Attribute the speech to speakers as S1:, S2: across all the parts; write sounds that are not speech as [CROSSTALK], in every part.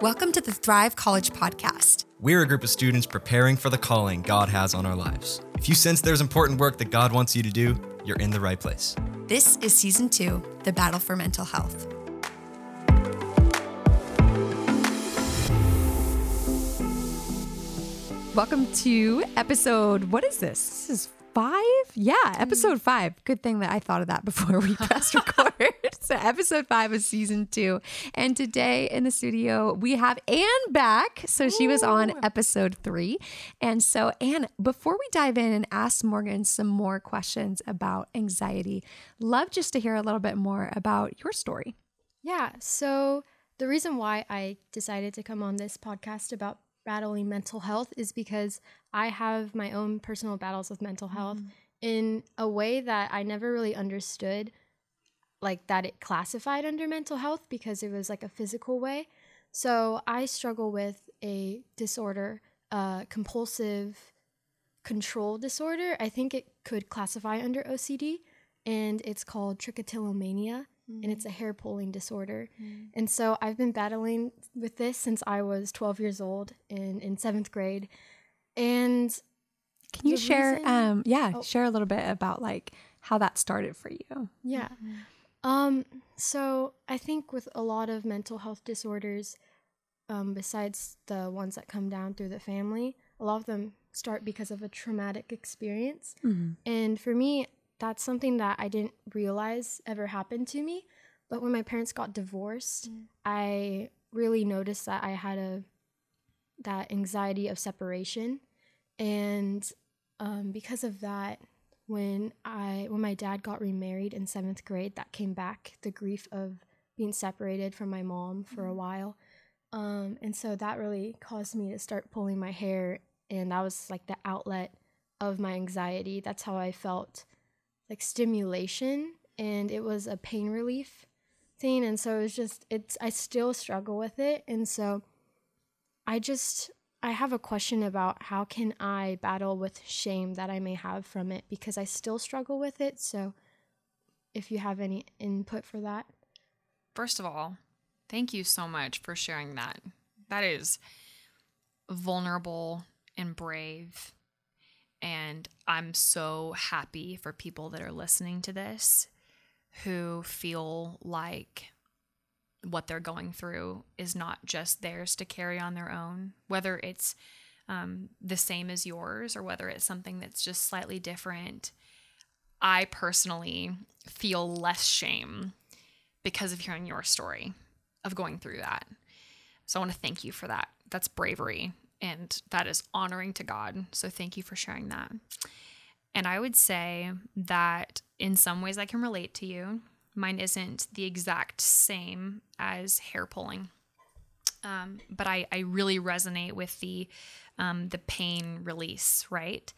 S1: Welcome to the Thrive College Podcast.
S2: We're a group of students preparing for the calling God has on our lives. If you sense there's important work that God wants you to do, you're in the right place.
S1: This is season two The Battle for Mental Health.
S3: Welcome to episode, what is this? This is five? Yeah, episode five. Good thing that I thought of that [LAUGHS] before we [LAUGHS] pressed record. So, episode five of season two. And today in the studio, we have Anne back. So, she was on episode three. And so, Anne, before we dive in and ask Morgan some more questions about anxiety, love just to hear a little bit more about your story.
S4: Yeah. So the reason why I decided to come on this podcast about battling mental health is because I have my own personal battles with mental health mm. in a way that I never really understood like that it classified under mental health because it was like a physical way. So I struggle with a disorder, uh, compulsive control disorder. I think it could classify under OCD, and it's called trichotillomania, and it's a hair pulling disorder. And so I've been battling with this since I was 12 years old in, in seventh grade. And
S3: Can you share,
S4: reason-
S3: um, yeah,
S4: Oh.
S3: share a little bit about like how that started for you?
S4: Yeah. Um, so I think with a lot of mental health disorders, um, besides the ones that come down through the family, a lot of them start because of a traumatic experience. And for me, that's something that I didn't realize ever happened to me. But when my parents got divorced, I really noticed that I had a that anxiety of separation, and um, because of that, when I when my dad got remarried in seventh grade, that came back the grief of being separated from my mom for a while, um, and so that really caused me to start pulling my hair, and that was like the outlet of my anxiety. That's how I felt like stimulation, and it was a pain relief thing, and so it was just it's I still struggle with it, and so I just I have a question about how can I battle with shame that I may have from it because I still struggle with it. So if you have any input for that.
S5: First of all, thank you so much for sharing that. That is vulnerable and brave. And I'm so happy for people that are listening to this who feel like what they're going through is not just theirs to carry on their own, whether it's um, the same as yours or whether it's something that's just slightly different. I personally feel less shame because of hearing your story of going through that. So I want to thank you for that. That's bravery and that is honoring to God. So thank you for sharing that. And I would say that in some ways I can relate to you. Mine isn't the exact same as hair pulling. Um, but I, I really resonate with the um, the pain release, right?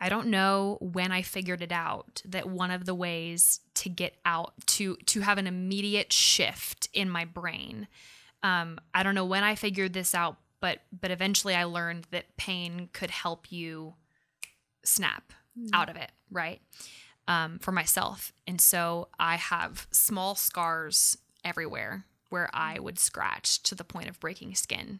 S5: I don't know when I figured it out that one of the ways to get out to to have an immediate shift in my brain. Um, I don't know when I figured this out, but but eventually I learned that pain could help you snap out of it, right? Um, for myself, and so I have small scars everywhere where I would scratch to the point of breaking skin.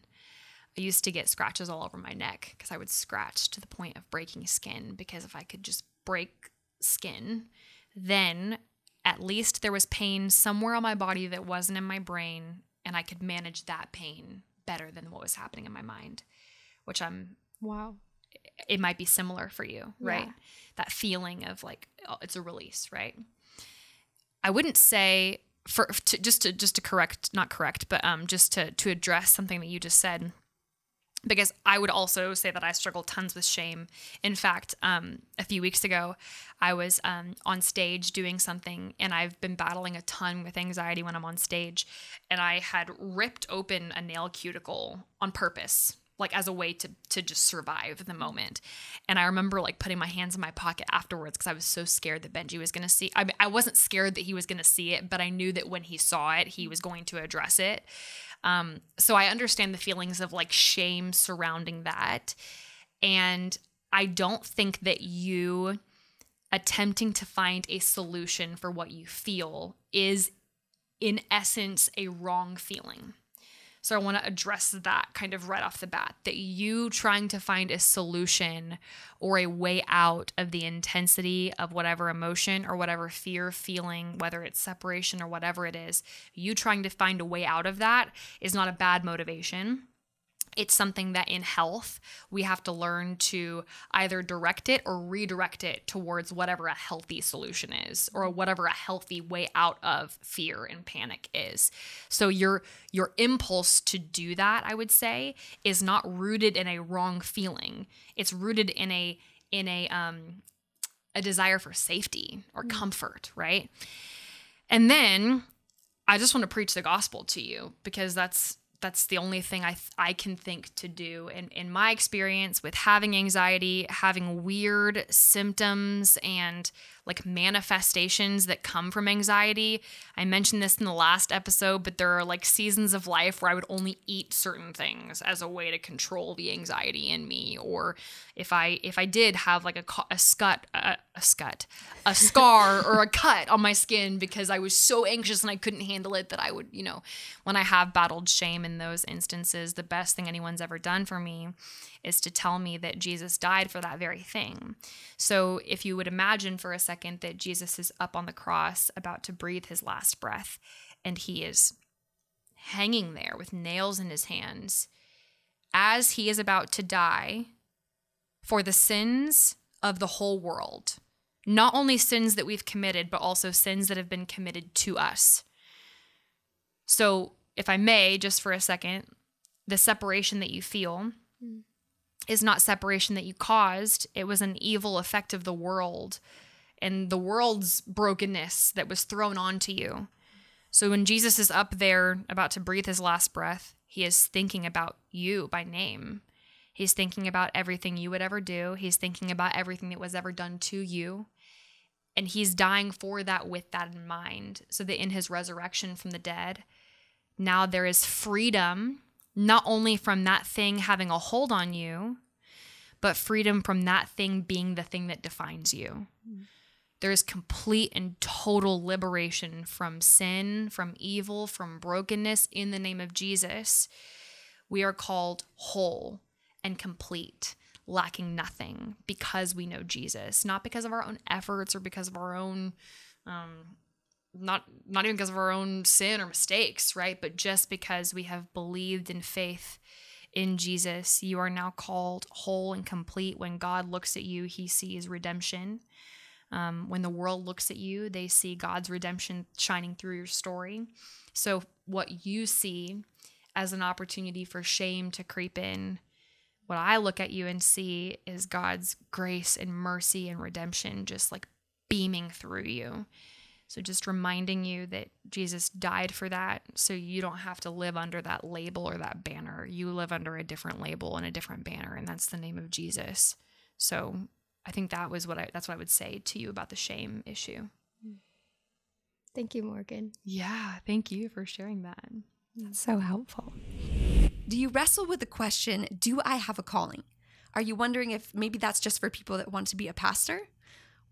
S5: I used to get scratches all over my neck because I would scratch to the point of breaking skin because if I could just break skin, then at least there was pain somewhere on my body that wasn't in my brain and I could manage that pain better than what was happening in my mind, which I'm
S4: Wow.
S5: It might be similar for you, right?
S4: Yeah.
S5: That feeling of like oh, it's a release, right? I wouldn't say for to, just to just to correct, not correct, but um, just to to address something that you just said, because I would also say that I struggle tons with shame. In fact, um, a few weeks ago, I was um, on stage doing something, and I've been battling a ton with anxiety when I'm on stage, and I had ripped open a nail cuticle on purpose like as a way to to just survive the moment. And I remember like putting my hands in my pocket afterwards because I was so scared that Benji was to see. I I wasn't scared that he was to see it, but I knew that when he saw it, he was going to address it. Um, so I understand the feelings of like shame surrounding that, and I don't think that you attempting to find a solution for what you feel is in essence a wrong feeling. So I want to address that kind of right off the bat that you trying to find a solution or a way out of the intensity of whatever emotion or whatever fear, feeling, whether it's separation or whatever it is, you trying to find a way out of that is not a bad motivation it's something that in health we have to learn to either direct it or redirect it towards whatever a healthy solution is or whatever a healthy way out of fear and panic is. So your your impulse to do that i would say is not rooted in a wrong feeling. It's rooted in a in a um a desire for safety or comfort right? And then i just want to preach the gospel to you because that's that's the only thing I th- I can think to do. And in my experience with having anxiety, having weird symptoms and like manifestations that come from anxiety. I mentioned this in the last episode, but there are like seasons of life where I would only eat certain things as a way to control the anxiety in me or if I if I did have like a a scut a, a scut a scar [LAUGHS] or a cut on my skin because I was so anxious and I couldn't handle it that I would, you know, when I have battled shame in those instances, the best thing anyone's ever done for me is to tell me that Jesus died for that very thing. So if you would imagine for a second that Jesus is up on the cross about to breathe his last breath and he is hanging there with nails in his hands as he is about to die for the sins of the whole world. Not only sins that we've committed, but also sins that have been committed to us. So, if I may, just for a second, the separation that you feel mm is not separation that you caused. It was an evil effect of the world and the world's brokenness that was thrown onto you. So when Jesus is up there about to breathe his last breath, he is thinking about you by name. He's thinking about everything you would ever do. He's thinking about everything that was ever done to you. And he's dying for that with that in mind. So that in his resurrection from the dead, now there is freedom not only from that thing having a hold on you, but freedom from that thing being the thing that defines you. Mm. There is complete and total liberation from sin, from evil, from brokenness in the name of Jesus. We are called whole and complete, lacking nothing because we know Jesus, not because of our own efforts or because of our own um, not not even because of our own sin or mistakes, right? But just because we have believed in faith in Jesus, you are now called whole and complete. When God looks at you, he sees redemption. Um, when the world looks at you, they see God's redemption shining through your story. So, what you see as an opportunity for shame to creep in, what I look at you and see is God's grace and mercy and redemption just like beaming through you. So just reminding you that Jesus died for that so you don't have to live under that label or that banner. You live under a different label and a different banner and that's the name of Jesus. So I think that was what I that's what I would say to you about the shame issue.
S4: Thank you, Morgan.
S5: Yeah, thank you for sharing that.
S3: That's so helpful.
S1: Do you wrestle with the question, do I have a calling? Are you wondering if maybe that's just for people that want to be a pastor?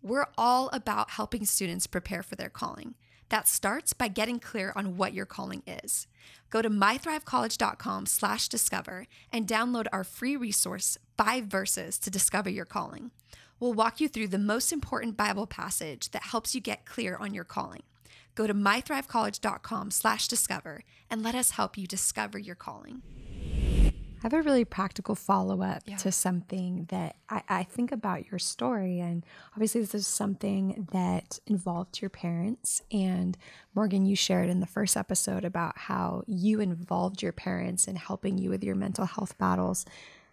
S1: We're all about helping students prepare for their calling. That starts by getting clear on what your calling is. Go to mythrivecollege.com slash discover and download our free resource, Five Verses to Discover Your Calling. We'll walk you through the most important Bible passage that helps you get clear on your calling. Go to mythrivecollege.com slash discover and let us help you discover your calling.
S3: I have a really practical follow up yeah. to something that I, I, think about your story. And obviously, this is something that involved your parents. And Morgan, you shared in the first episode about how you involved your parents in helping you with your mental health battles.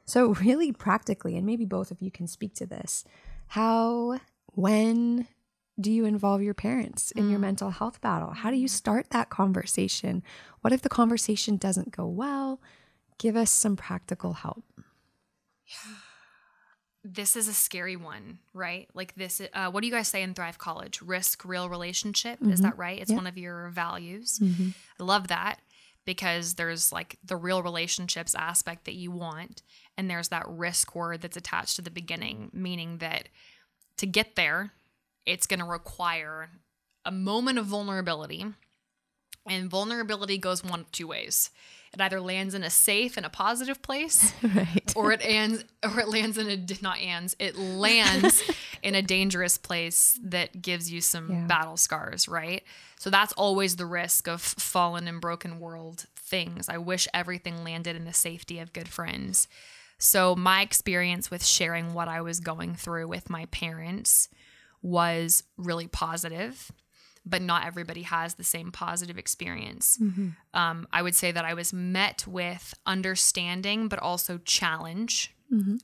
S3: So, [LAUGHS] really practically, and maybe both of you can speak to this how, when, do you involve your parents in mm. your mental health battle? How do you start that conversation? What if the conversation doesn't go well? Give us some practical help.
S5: This is a scary one, right? Like this. Uh, what do you guys say in Thrive College? Risk real relationship. Mm-hmm. Is that right? It's yeah. one of your values. Mm-hmm. I love that because there's like the real relationships aspect that you want, and there's that risk word that's attached to the beginning, meaning that to get there, it's going to require a moment of vulnerability, and vulnerability goes one of two ways it either lands in a safe and a positive place [LAUGHS]
S3: right.
S5: or it ends or it lands in a not ends it lands [LAUGHS] in a dangerous place that gives you some
S3: Yeah.
S5: battle scars right so that's always the risk of fallen and broken world things i wish everything landed in the safety of good friends so my experience with sharing what i was going through with my parents was really positive but not everybody has the same positive experience um, I would say that I was met with understanding, but also challenge.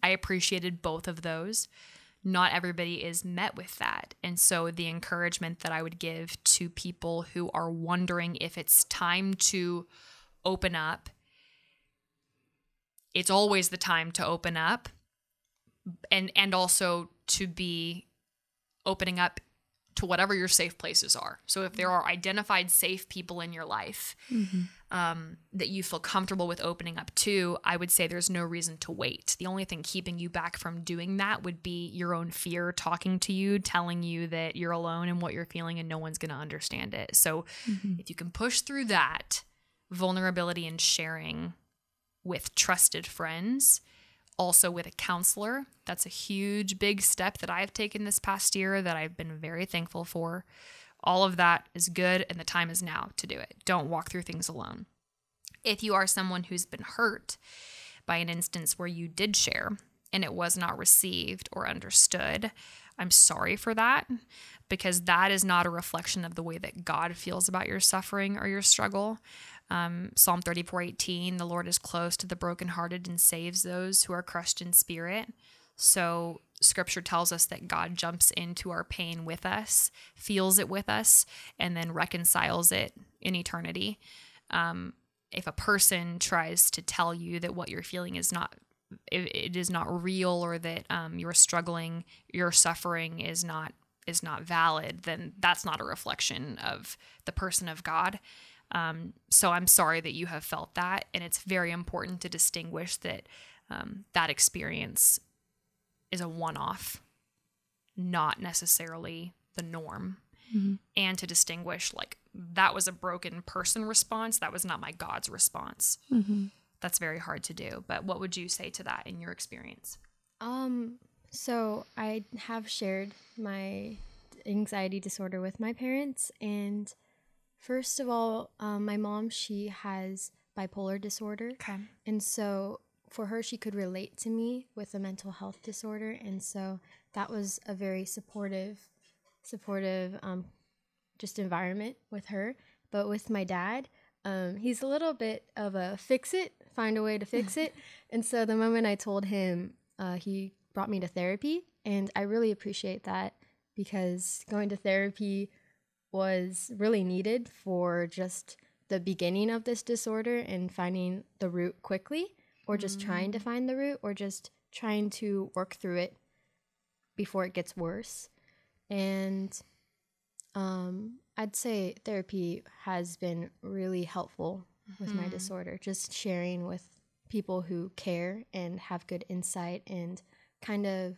S5: I appreciated both of those. Not everybody is met with that. And so the encouragement that I would give to people who are wondering if it's time to open up, it's always the time to open up and and also to be opening up to whatever your safe places are. So if there are identified safe people in your life um, that you feel comfortable with opening up to, I would say there's no reason to wait. The only thing keeping you back from doing that would be your own fear talking to you, telling you that you're alone and what you're feeling and no one's going to understand it. So if you can push through that vulnerability and sharing with trusted friends, also with a counselor. That's a huge, big step that I've taken this past year that I've been very thankful for. All of that is good, and the time is now to do it. Don't walk through things alone. If you are someone who's been hurt by an instance where you did share and it was not received or understood, I'm sorry for that because that is not a reflection of the way that God feels about your suffering or your struggle. Um, Psalm 34 18, the Lord is close to the brokenhearted and saves those who are crushed in spirit. So, scripture tells us that God jumps into our pain with us, feels it with us, and then reconciles it in eternity. Um, if a person tries to tell you that what you're feeling is not it, it is not real or that um, you're struggling your suffering is not is not valid then that's not a reflection of the person of god um, so i'm sorry that you have felt that and it's very important to distinguish that um, that experience is a one-off not necessarily the norm. And to distinguish like that was a broken person response that was not my god's response. That's very hard to do but what would you say to that in your experience?
S4: Um, so I have shared my anxiety disorder with my parents, and first of all, um, my mom she has bipolar disorder,
S5: okay
S4: and so for her she could relate to me with a mental health disorder, and so that was a very supportive, supportive, um, just environment with her. But with my dad, um, he's a little bit of a fix it, find a way to fix it. [LAUGHS] and so the moment I told him, uh, he brought me to therapy. And I really appreciate that because going to therapy was really needed for just the beginning of this disorder and finding the root quickly, or just trying to find the root, or just trying to work through it before it gets worse. And um, I'd say therapy has been really helpful with my disorder. Just sharing with people who care and have good insight and kind of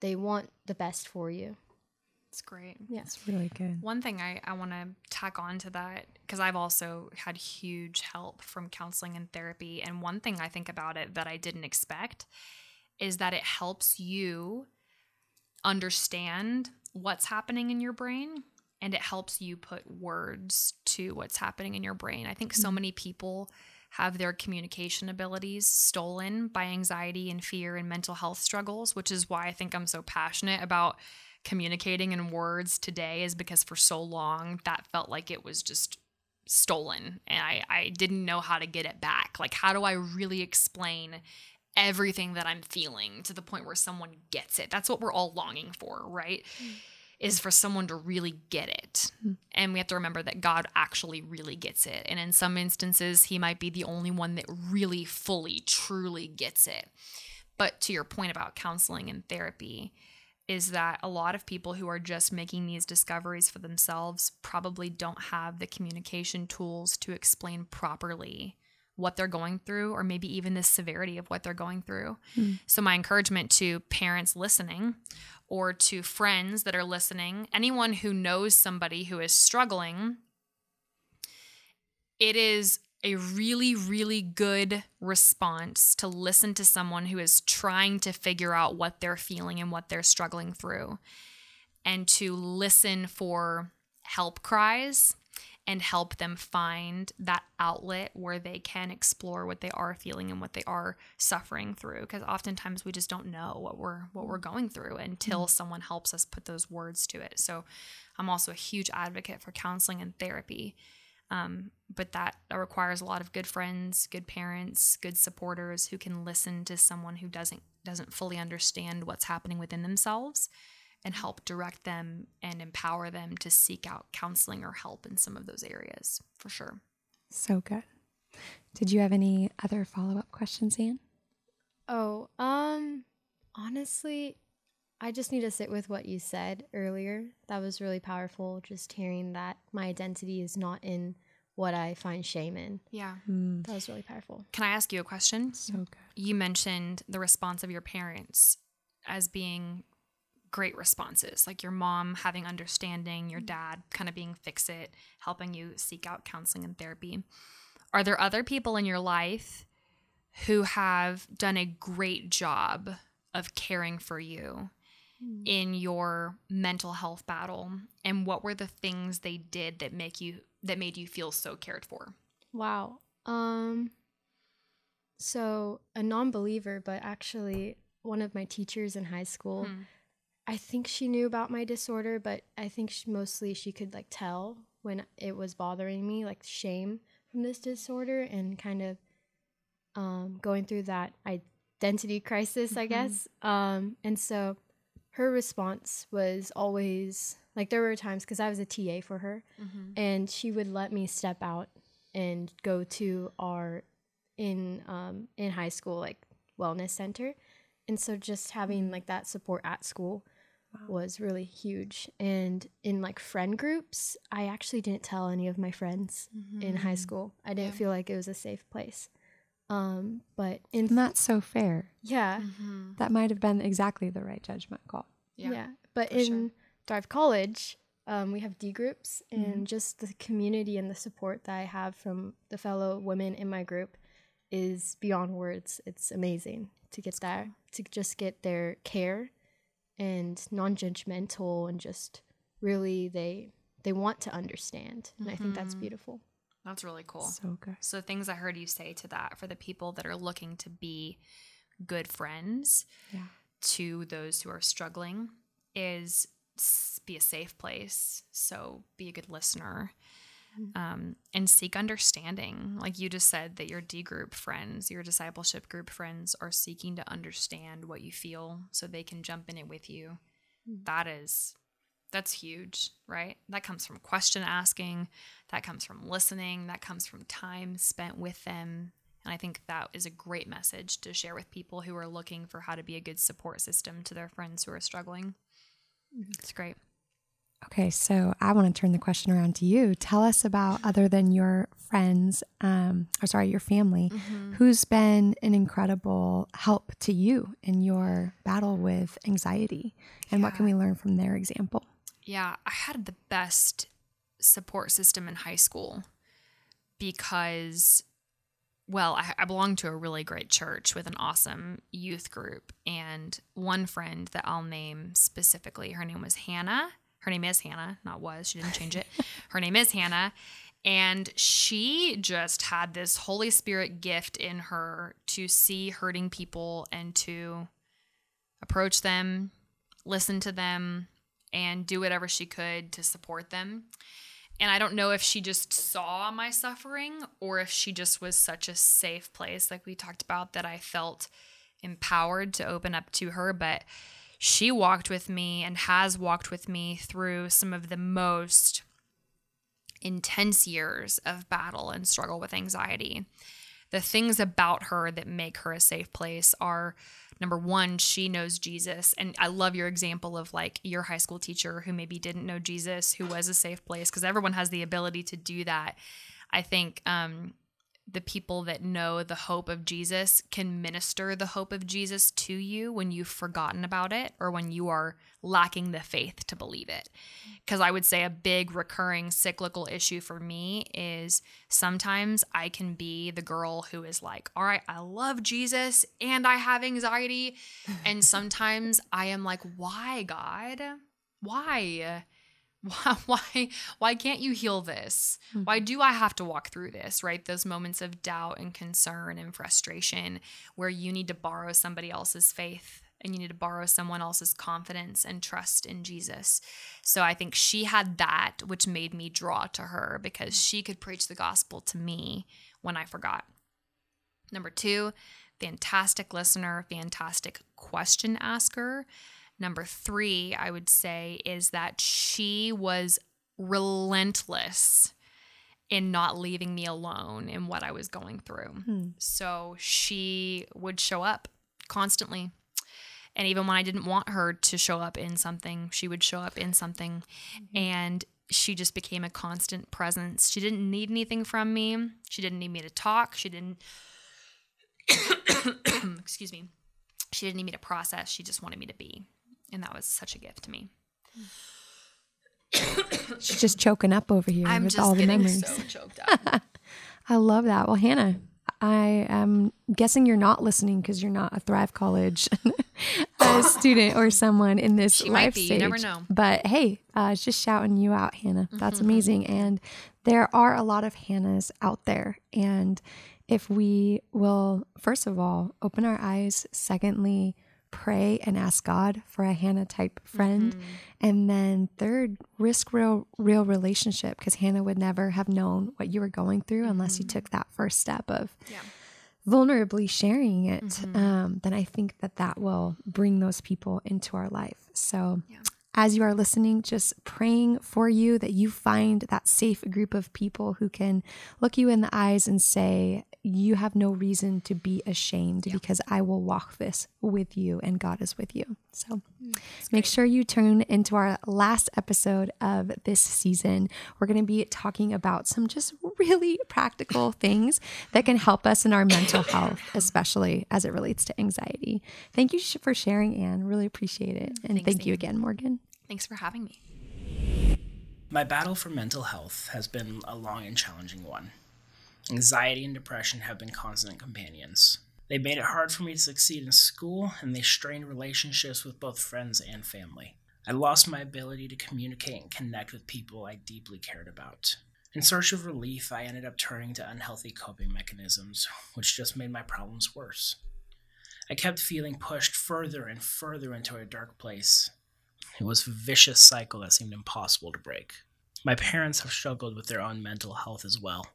S4: they want the best for you.
S5: It's great
S4: Yeah.
S3: It's really good.
S5: One thing I, I want to tack on to that, because I've also had huge help from counseling and therapy. And one thing I think about it that I didn't expect is that it helps you understand what's happening in your brain and it helps you put words to what's happening in your brain. I think so mm-hmm. many people have their communication abilities stolen by anxiety and fear and mental health struggles, which is why I think I'm so passionate about communicating in words today is because for so long that felt like it was just stolen and I, I didn't know how to get it back. Like, how do I really explain everything that I'm feeling to the point where someone gets it? That's what we're all longing for, right? Mm. Is for someone to really get it. Hmm. And we have to remember that God actually really gets it. And in some instances, He might be the only one that really, fully, truly gets it. But to your point about counseling and therapy, is that a lot of people who are just making these discoveries for themselves probably don't have the communication tools to explain properly what they're going through or maybe even the severity of what they're going through. Hmm. So my encouragement to parents listening or to friends that are listening, anyone who knows somebody who is struggling, it is a really, really good response to listen to someone who is trying to figure out what they're feeling and what they're struggling through, and to listen for help cries and help them find that outlet where they can explore what they are feeling and what they are suffering through because oftentimes we just don't know what we're what we're going through until mm-hmm. someone helps us put those words to it. So i'm also a huge advocate for counseling and therapy um, but that requires a lot of good friends good parents good supporters who can listen to someone who doesn't doesn't fully understand what's happening within themselves and help direct them and empower them to seek out counseling or help in some of those areas for sure.
S3: So good. Did you have any other follow up questions, Anne?
S4: Oh, um, honestly, I just need to sit with what you said earlier. That was really powerful. Just hearing that my identity is not in what I find shame in.
S5: Yeah. Mm.
S4: That was really powerful.
S5: Can I ask you a question?
S3: So good.
S5: You mentioned the response of your parents as being great responses, like your mom having understanding, your mm-hmm. dad kind of being fix it, helping you seek out counseling and therapy. Are there other people in your life who have done a great job of caring for you in your mental health battle? And what were the things they did that make you that made you feel so cared for?
S4: Wow. Um so a non-believer, but actually one of my teachers in high school,
S5: Hmm.
S4: I think she knew about my disorder, but I think she, mostly she could like tell when it was bothering me, like shame from this disorder and kind of um going through that identity [LAUGHS] crisis, I guess. Um and so her response was always like there were times because I was a TA for her mm-hmm. and she would let me step out and go to our in um in high school like wellness center. And so just having mm. like that support at school was really huge. And in like friend groups i actually didn't tell any of my friends mm-hmm. in high school. I didn't
S5: Yeah.
S4: feel like it was a safe place um but in
S3: And that's so fair.
S4: yeah
S3: That might have been exactly the right judgment call.
S4: yeah, yeah. but
S5: for
S4: in
S5: sure.
S4: Thrive College, um, we have D groups,
S3: Mm-hmm.
S4: and just the community and the support that I have from the fellow women in my group is beyond words. It's amazing to get that, to just get their care and non-judgmental, and just really they they want to understand, and I think that's
S3: Mm-hmm.
S4: beautiful.
S5: That's really cool.
S3: So good.
S5: So, things I heard you say to that for the people that are looking to be good friends
S3: Yeah.
S5: to those who are struggling is be a safe place. So, be a good listener um, and seek understanding. Like you just said, that your D group friends, your discipleship group friends are seeking to understand what you feel so they can jump in it with you. That is. That's huge, right? That comes from question asking, that comes from listening, that comes from time spent with them. And I think that is a great message to share with people who are looking for how to be a good support system to their friends who are struggling. It's great.
S3: Okay, so I want to turn the question around to you. Tell us about, other than your friends, um, or sorry, your family, who's been an incredible help to you in your battle with anxiety, and what can we learn from their example?
S5: Yeah, I had the best support system in high school because, well, I, I belonged to a really great church with an awesome youth group. And one friend that I'll name specifically, her name was Hannah. Her name is Hannah, not was. She didn't change it. [LAUGHS] her name is Hannah. And she just had this Holy Spirit gift in her to see hurting people and to approach them, listen to them, and do whatever she could to support them. And I don't know if she just saw my suffering or if she just was such a safe place, like we talked about, that I felt empowered to open up to her. But she walked with me and has walked with me through some of the most intense years of battle and struggle with anxiety. The things about her that make her a safe place are number one, she knows Jesus. And I love your example of like your high school teacher who maybe didn't know Jesus, who was a safe place, because everyone has the ability to do that. I think um, the people that know the hope of Jesus can minister the hope of Jesus to you when you've forgotten about it or when you are lacking the faith to believe it. Because I would say a big recurring cyclical issue for me is sometimes I can be the girl who is like, all right, I love Jesus and I have anxiety. [LAUGHS] and sometimes I am like, why, God? Why? [LAUGHS] why why why can't you heal this? Hmm. Why do i have to walk through this right? Those moments of doubt and concern and frustration where you need to borrow somebody else's faith and you need to borrow someone else's confidence and trust in jesus. So i think she had that which made me draw to her because hmm. she could preach the gospel to me when i forgot. Number two fantastic listener fantastic question asker Number three, I would say, is that she was relentless in not leaving me alone in what I was going through.
S3: Hmm.
S5: So she would show up constantly. And even when I didn't want her to show up in something, she would show up in something. And she just became a constant presence. She didn't need anything from me. She didn't need me to talk. She didn't, [COUGHS] excuse me, she didn't need me to process. She just wanted me to be. And that was such a gift to me. [COUGHS]
S3: She's just choking up over here
S5: I'm
S3: with all the
S5: getting
S3: memories.
S5: so choked up. [LAUGHS]
S3: I love that. Well, Hannah, I am guessing you're not listening because you're not a Thrive College [LAUGHS] uh, student or someone in this
S5: She
S3: life
S5: might be. You never know.
S3: But hey, uh, just shouting you out, Hannah. That's
S5: Mm-hmm,
S3: amazing. And there are a lot of Hannahs out there. And if we will, first of all, open our eyes, secondly, pray and ask God for a Hannah type friend.
S5: Mm-hmm.
S3: And then third, risk real real relationship because Hannah would never have known what you were going through unless you took that first step of
S5: Yeah.
S3: vulnerably sharing it. Um, then I think that that will bring those people into our life. So as you are listening, just praying for you that you find that safe group of people who can look you in the eyes and say, You have no reason to be ashamed because I will walk this with you and God is with you. So make sure you tune into our last episode of this season. We're going to be talking about some just really practical things that can help us in our mental health, especially as it relates to anxiety. Thank you for sharing, Anne. Really appreciate it. And
S5: Thanks,
S3: thank you again, Morgan.
S5: Thanks for having me.
S6: My battle for mental health has been a long and challenging one. Anxiety and depression have been constant companions. They made it hard for me to succeed in school, and they strained relationships with both friends and family. I lost my ability to communicate and connect with people I deeply cared about. In search of relief, I ended up turning to unhealthy coping mechanisms, which just made my problems worse. I kept feeling pushed further and further into a dark place. It was a vicious cycle that seemed impossible to break. My parents have struggled with their own mental health as well.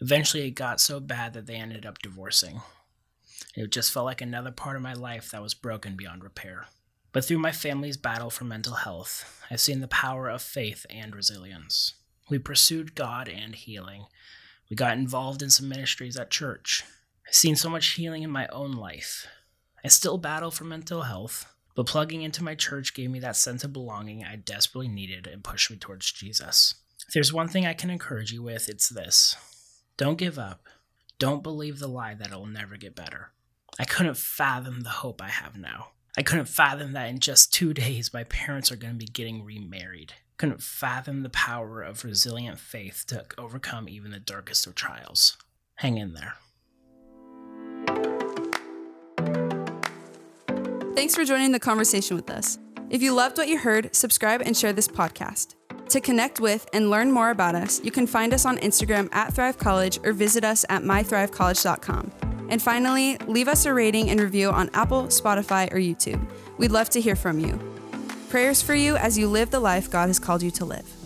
S6: Eventually, it got so bad that they ended up divorcing. It just felt like another part of my life that was broken beyond repair. But through my family's battle for mental health, I've seen the power of faith and resilience. We pursued God and healing. We got involved in some ministries at church. I've seen so much healing in my own life. I still battle for mental health, but plugging into my church gave me that sense of belonging I desperately needed and pushed me towards Jesus. If there's one thing I can encourage you with, it's this don't give up. Don't believe the lie that it'll never get better. I couldn't fathom the hope I have now. I couldn't fathom that in just two days my parents are going to be getting remarried. Couldn't fathom the power of resilient faith to overcome even the darkest of trials. Hang in there.
S7: Thanks for joining the conversation with us. If you loved what you heard, subscribe and share this podcast. To connect with and learn more about us, you can find us on Instagram at Thrive College or visit us at mythrivecollege.com. And finally, leave us a rating and review on Apple, Spotify, or YouTube. We'd love to hear from you. Prayers for you as you live the life God has called you to live.